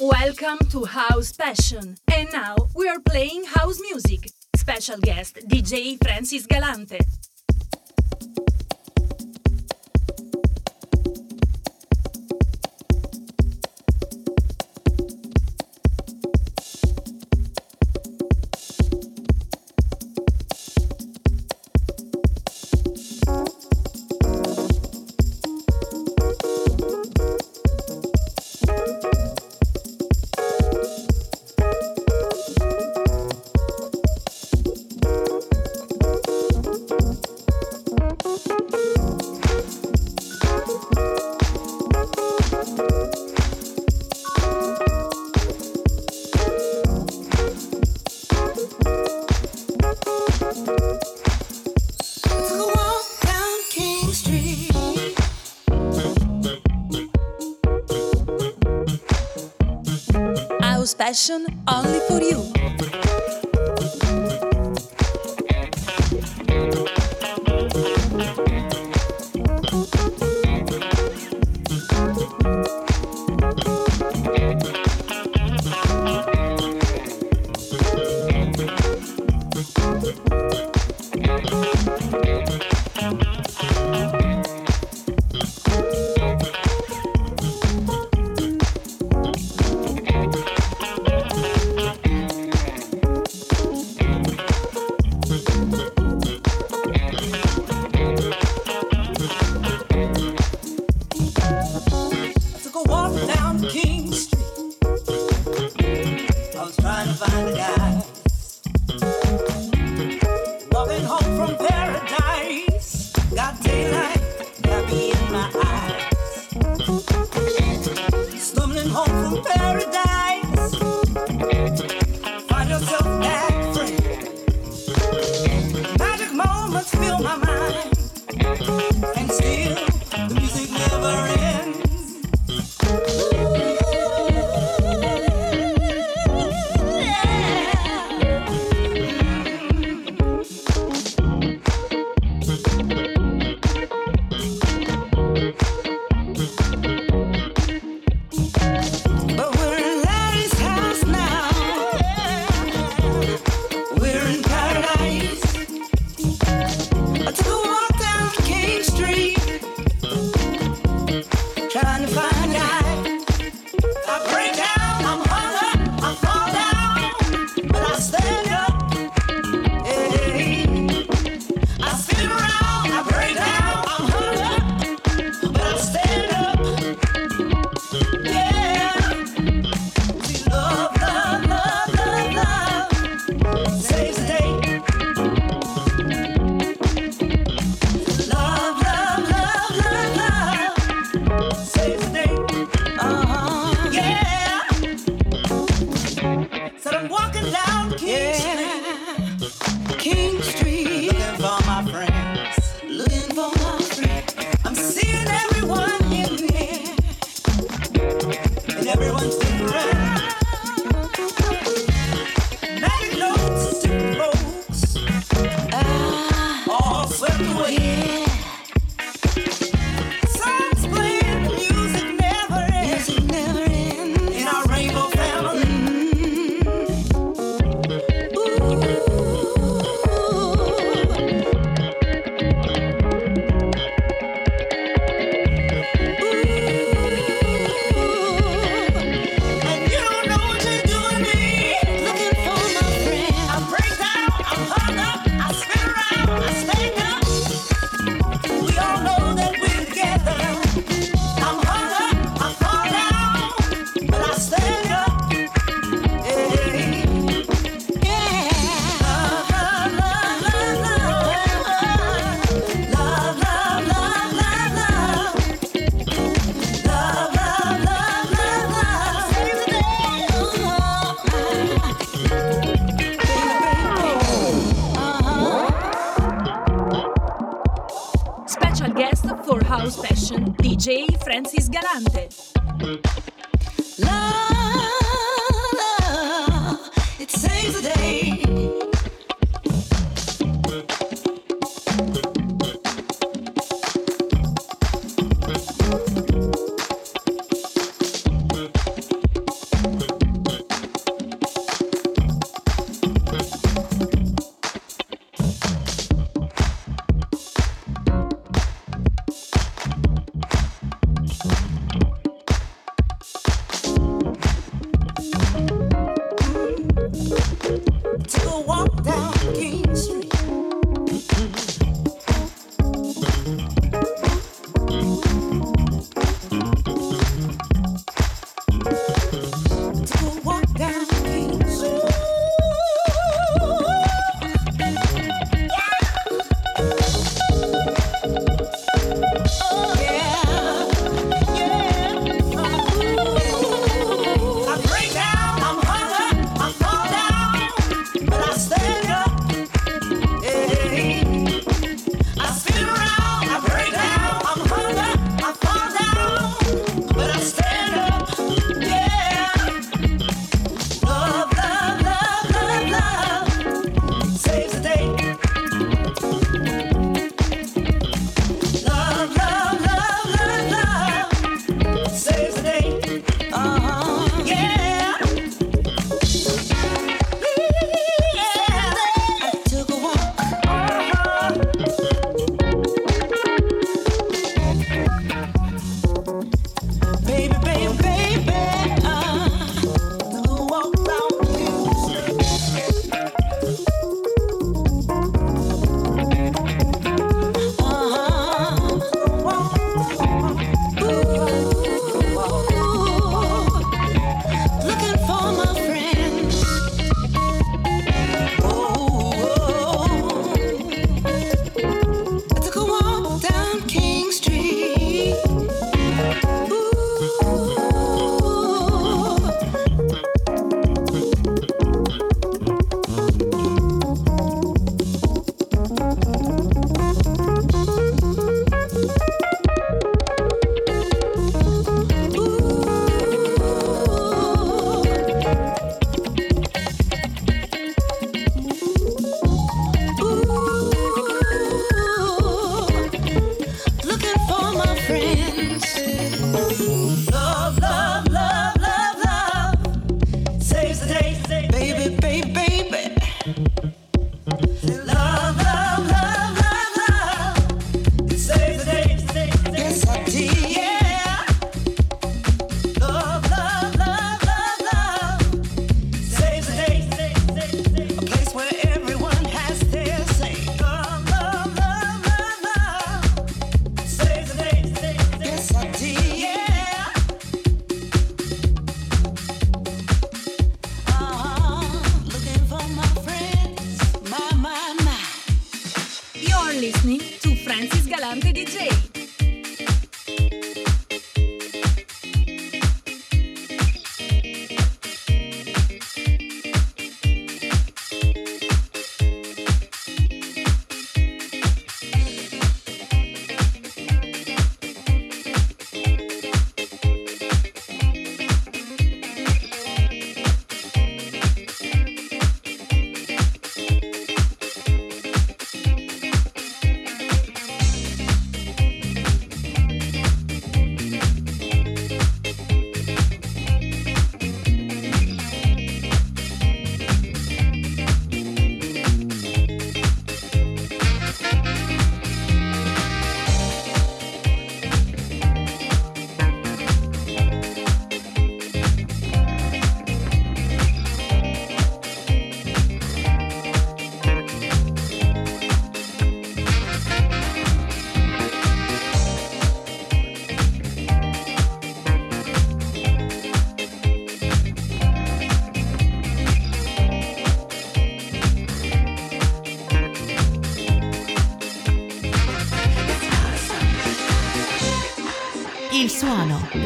Welcome to House Passion. And now we are playing house music. Special guest DJ Francis Galante. Only for you.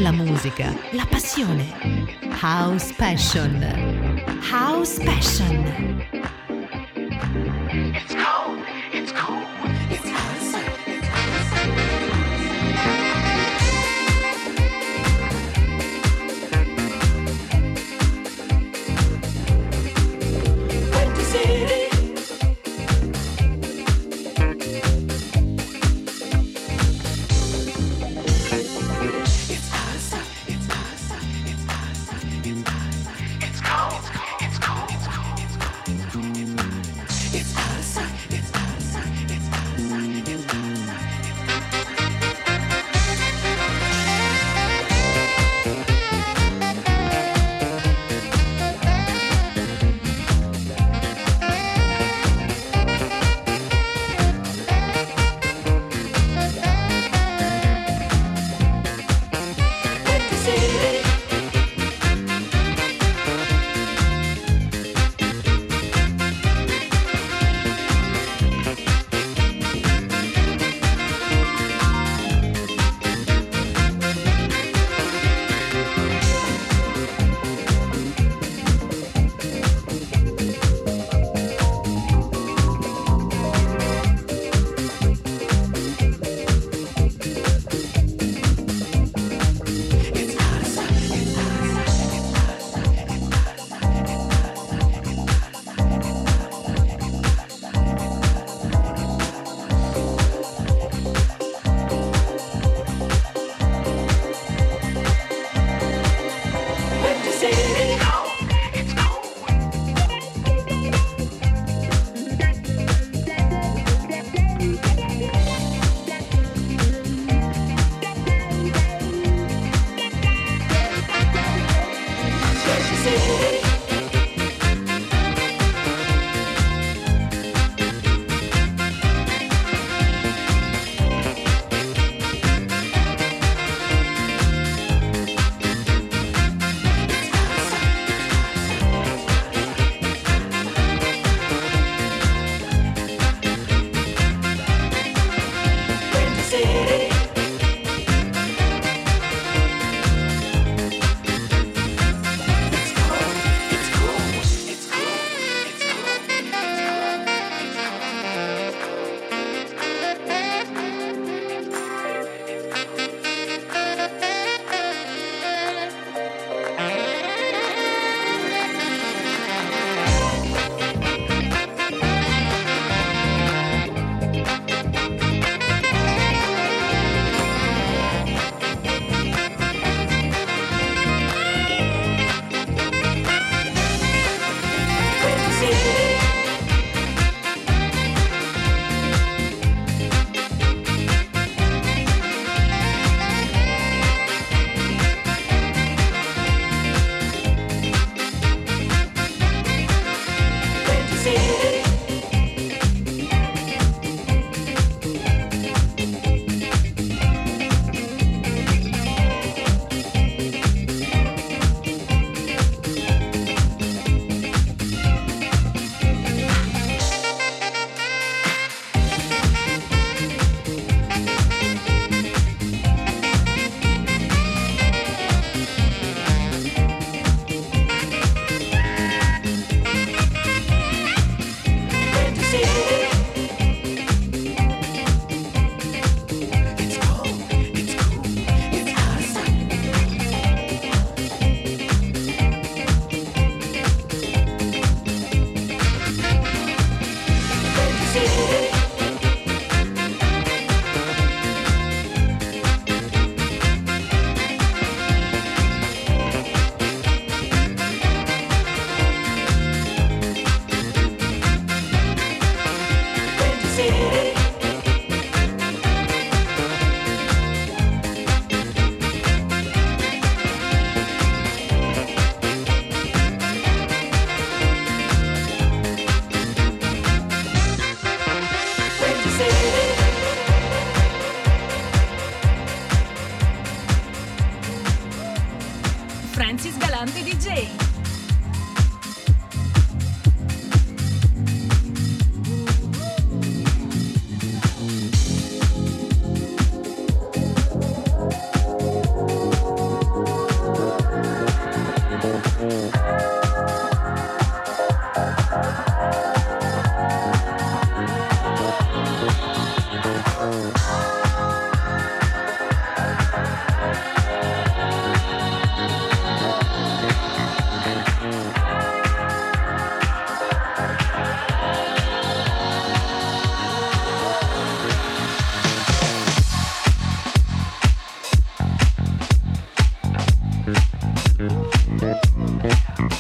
La musica, la passione. House Passion. House Passion.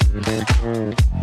Mm-hmm.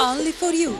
Only for you.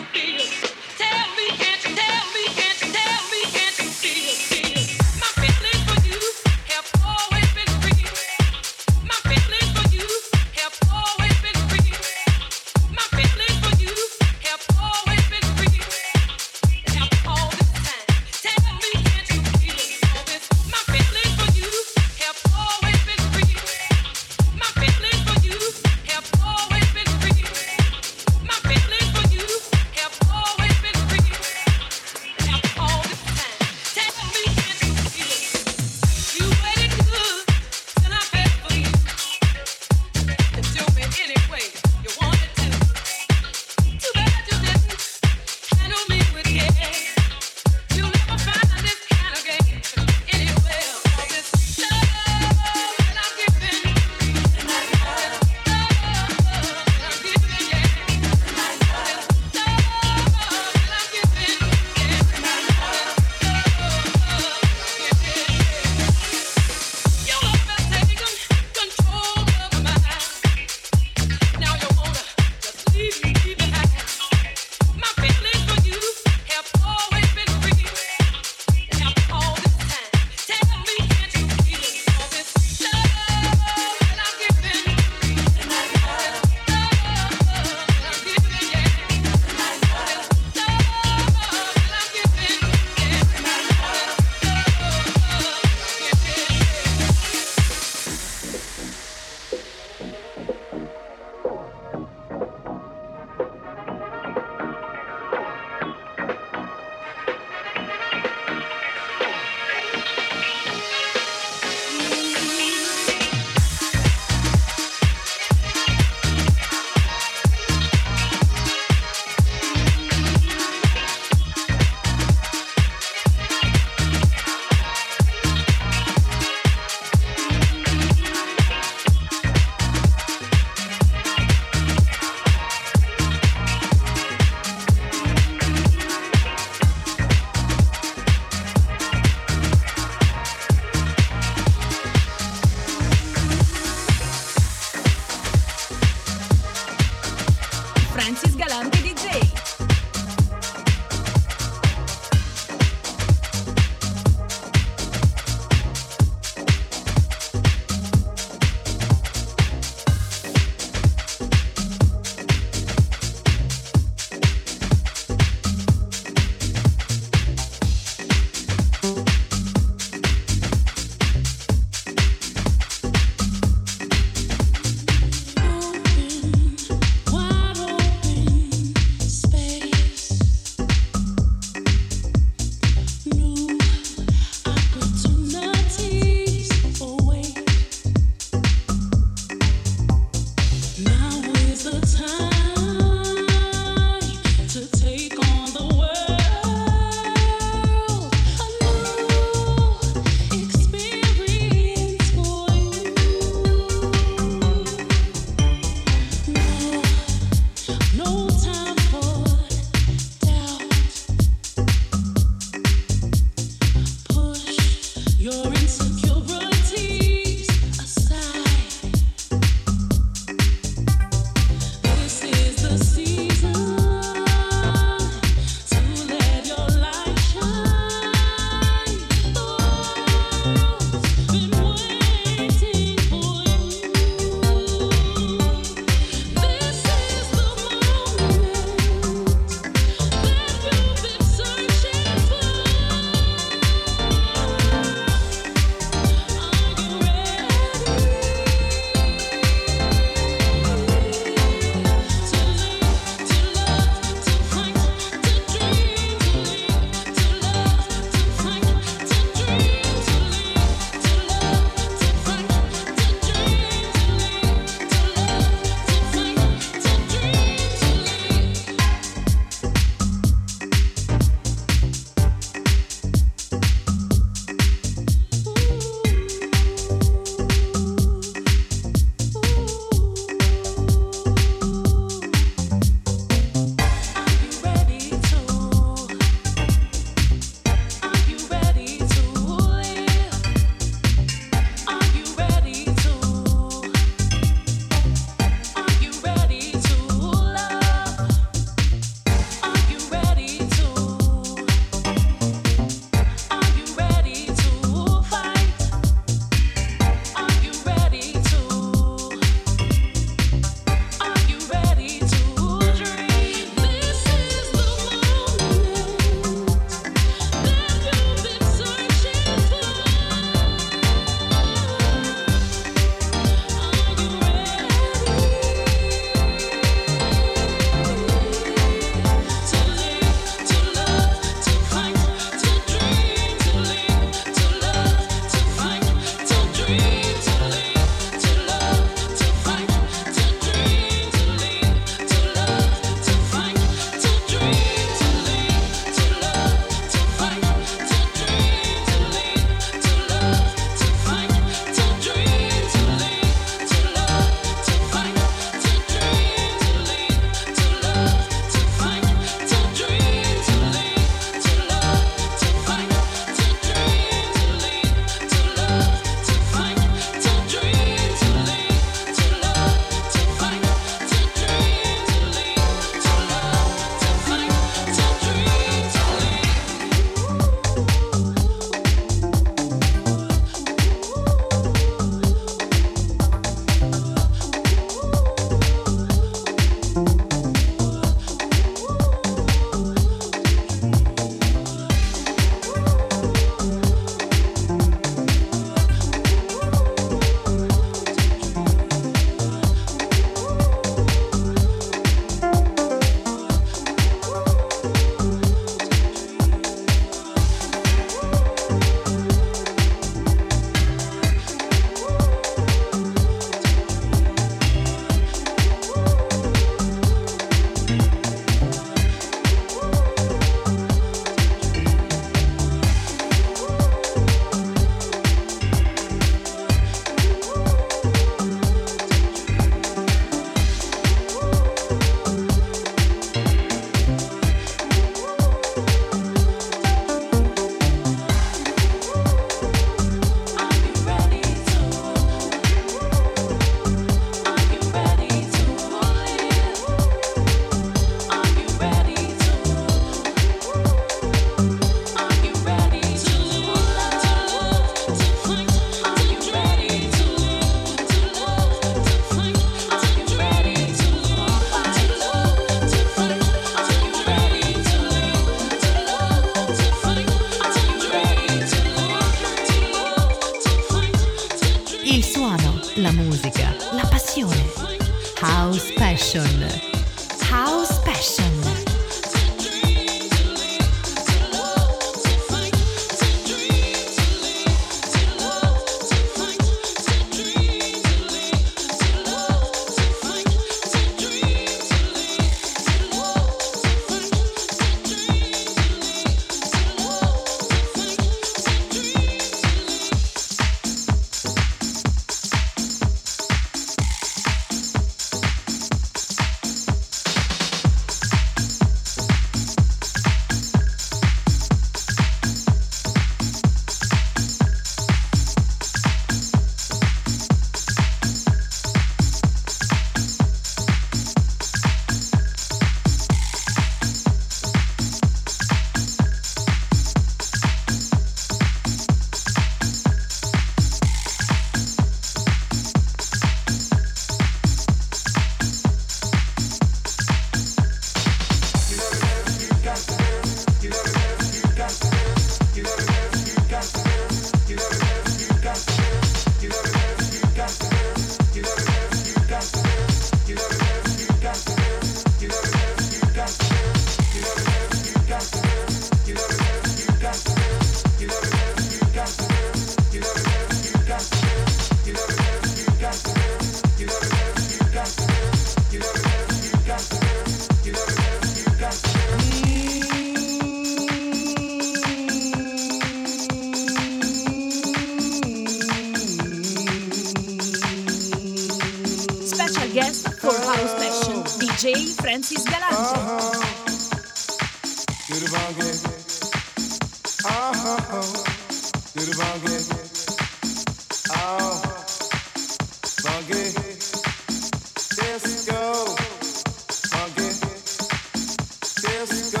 just go.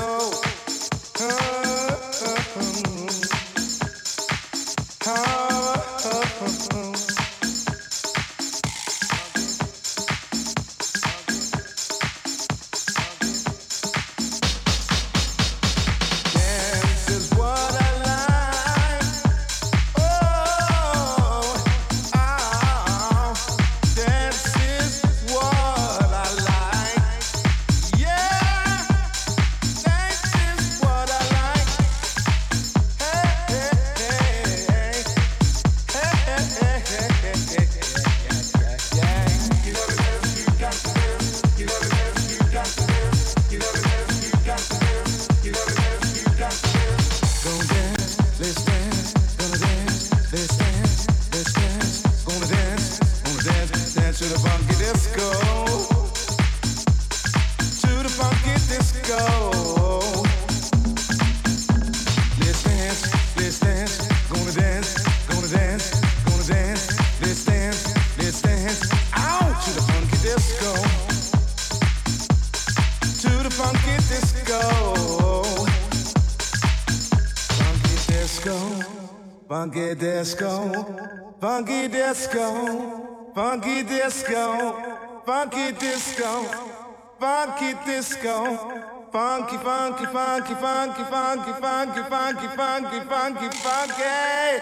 Disco, funky disco, funky disco, funky disco, funky, disco, funky, funky, funky, funky, funky, funky, funky, funky, funky. I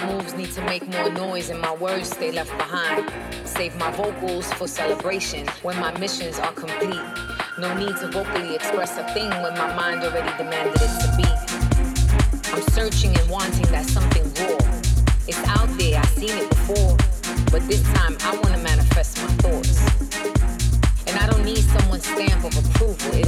my moves need to make more noise and my words stay left behind. Save my vocals for celebration when my missions are complete. No need to vocally express a thing when my mind already demanded it to be. I'm searching and wanting that something raw. It's out there, I've seen it before. But this time I wanna manifest my thoughts. And I don't need someone's stamp of approval, it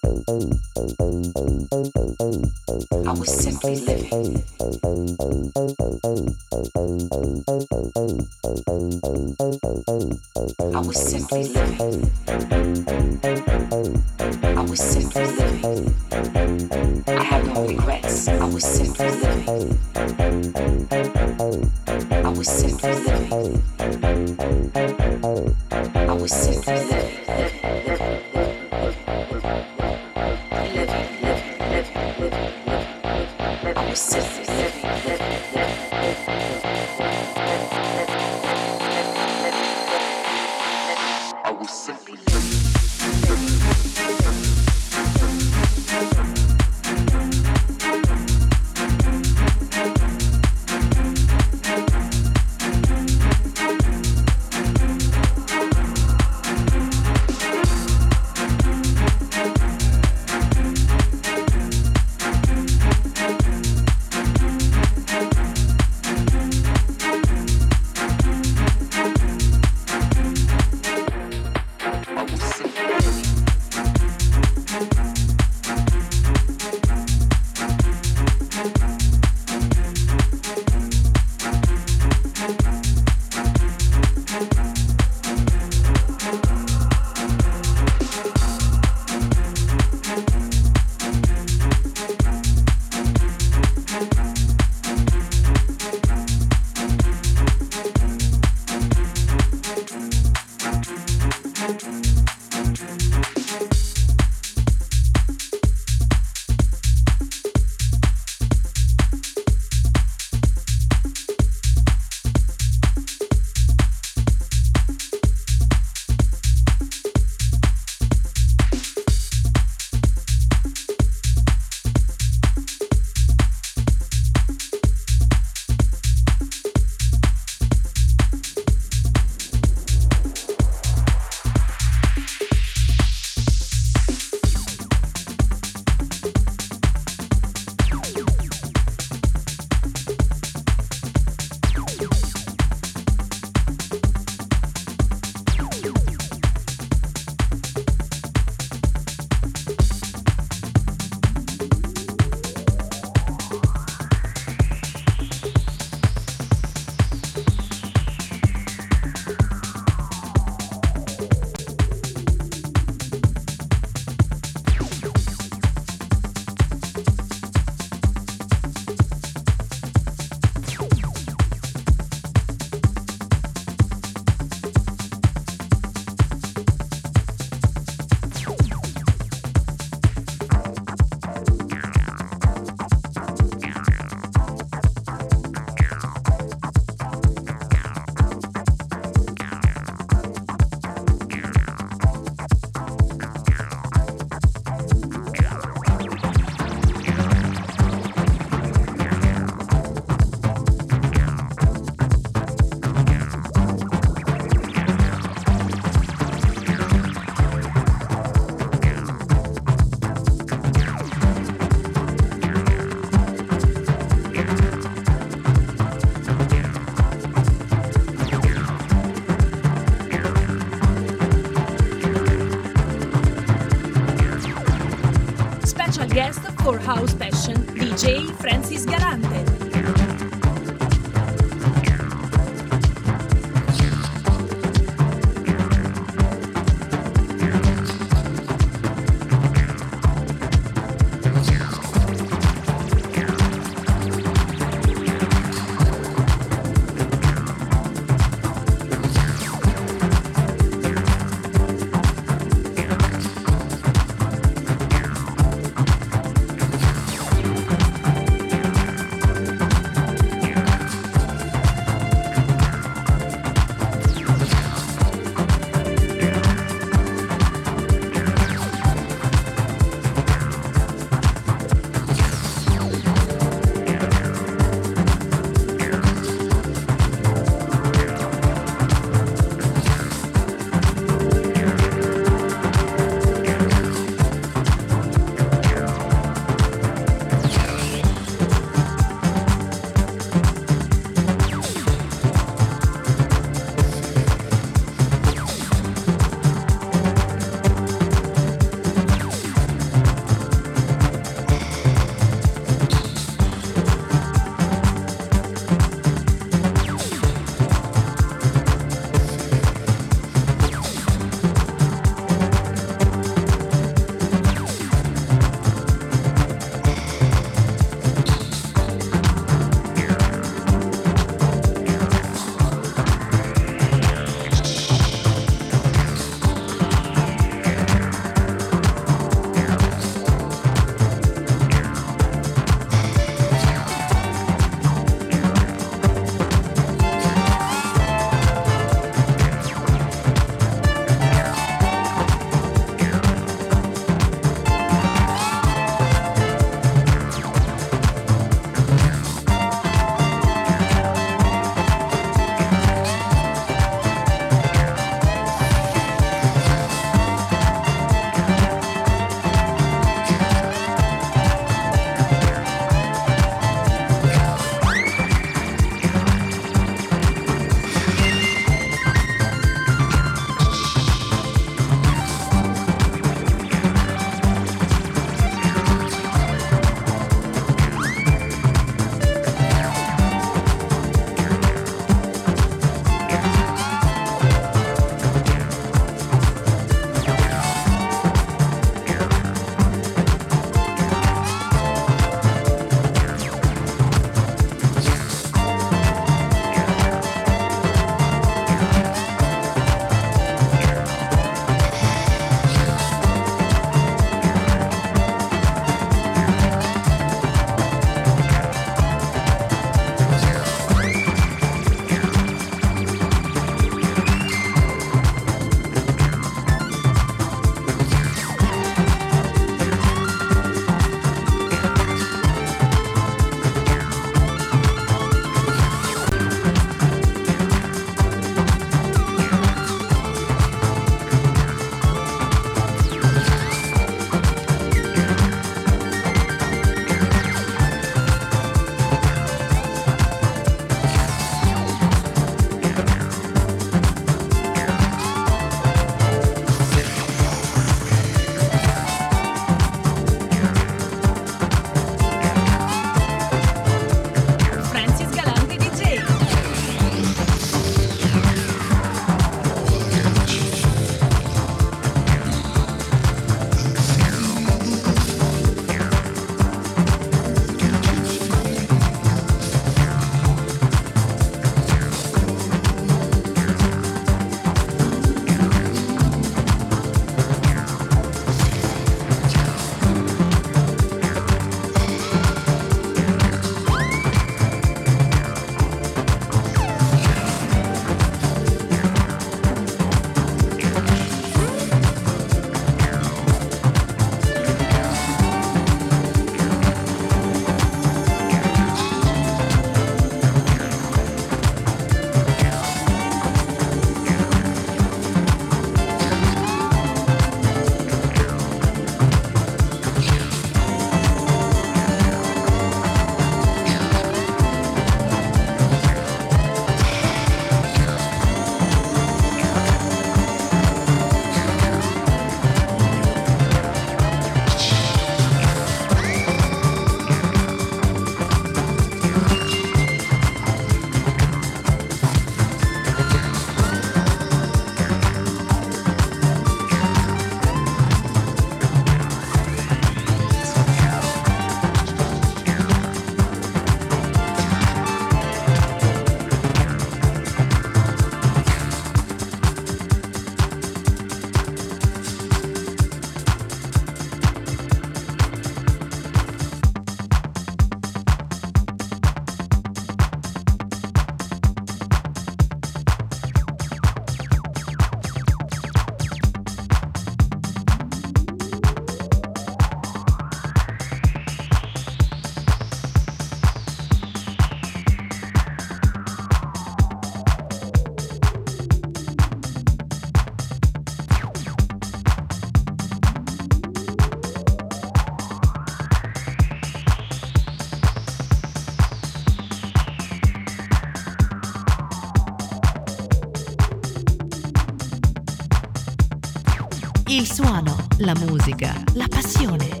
la musica, la passione.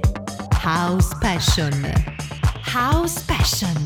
House Passion. House Passion.